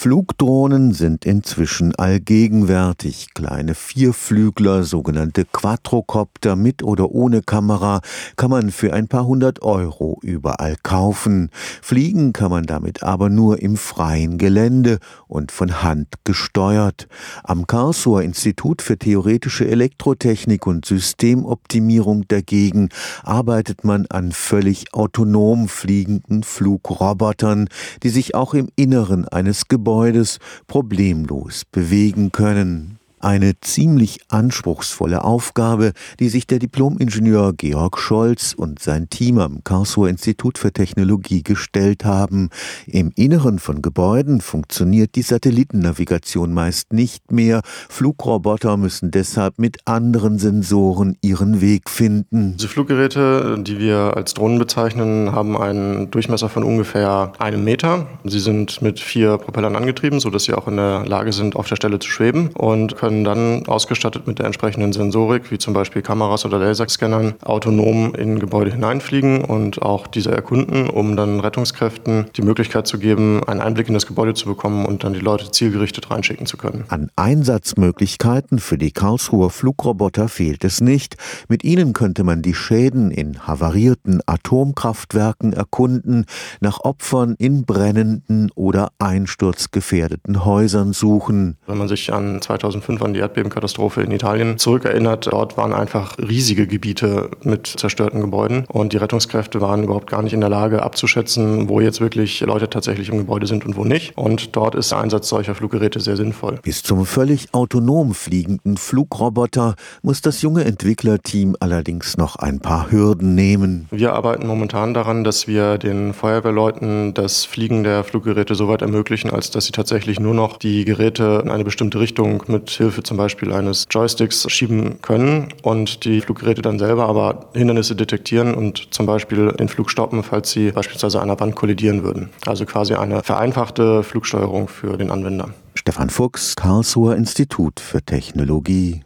Flugdrohnen sind inzwischen allgegenwärtig. Kleine Vierflügler, sogenannte Quadrocopter mit oder ohne Kamera, kann man für ein paar hundert Euro überall kaufen. Fliegen kann man damit aber nur im freien Gelände und von Hand gesteuert. Am Karlsruher Institut für theoretische Elektrotechnik und Systemoptimierung dagegen arbeitet man an völlig autonom fliegenden Flugrobotern, die sich auch im Inneren eines Gebäudes Gebäudes problemlos bewegen können. Eine ziemlich anspruchsvolle Aufgabe, die sich der Diplomingenieur Georg Scholz und sein Team am Karlsruher Institut für Technologie gestellt haben. Im Inneren von Gebäuden funktioniert die Satellitennavigation meist nicht mehr. Flugroboter müssen deshalb mit anderen Sensoren ihren Weg finden. Diese Fluggeräte, die wir als Drohnen bezeichnen, haben einen Durchmesser von ungefähr einem Meter. Sie sind mit vier Propellern angetrieben, sodass sie auch in der Lage sind, auf der Stelle zu schweben und können können dann ausgestattet mit der entsprechenden Sensorik, wie zum Beispiel Kameras oder Laserscannern, autonom in Gebäude hineinfliegen und auch diese erkunden, um dann Rettungskräften die Möglichkeit zu geben, einen Einblick in das Gebäude zu bekommen und dann die Leute zielgerichtet reinschicken zu können. An Einsatzmöglichkeiten für die Karlsruher Flugroboter fehlt es nicht. Mit ihnen könnte man die Schäden in havarierten Atomkraftwerken erkunden, nach Opfern in brennenden oder einsturzgefährdeten Häusern suchen. Wenn man sich an 2005 2005 an die Erdbebenkatastrophe in Italien zurückerinnert. Dort waren einfach riesige Gebiete mit zerstörten Gebäuden und die Rettungskräfte waren überhaupt gar nicht in der Lage abzuschätzen, wo jetzt wirklich Leute tatsächlich im Gebäude sind und wo nicht. Und dort ist der Einsatz solcher Fluggeräte sehr sinnvoll. Bis zum völlig autonom fliegenden Flugroboter muss das junge Entwicklerteam allerdings noch ein paar Hürden nehmen. Wir arbeiten momentan daran, dass wir den Feuerwehrleuten das Fliegen der Fluggeräte so weit ermöglichen, als dass sie tatsächlich nur noch die Geräte in eine bestimmte Richtung mit Hilfe Hilfe zum Beispiel eines Joysticks schieben können und die Fluggeräte dann selber aber Hindernisse detektieren und zum Beispiel den Flug stoppen, falls sie beispielsweise an einer Wand kollidieren würden. Also quasi eine vereinfachte Flugsteuerung für den Anwender. Stefan Fuchs, Karlsruher Institut für Technologie.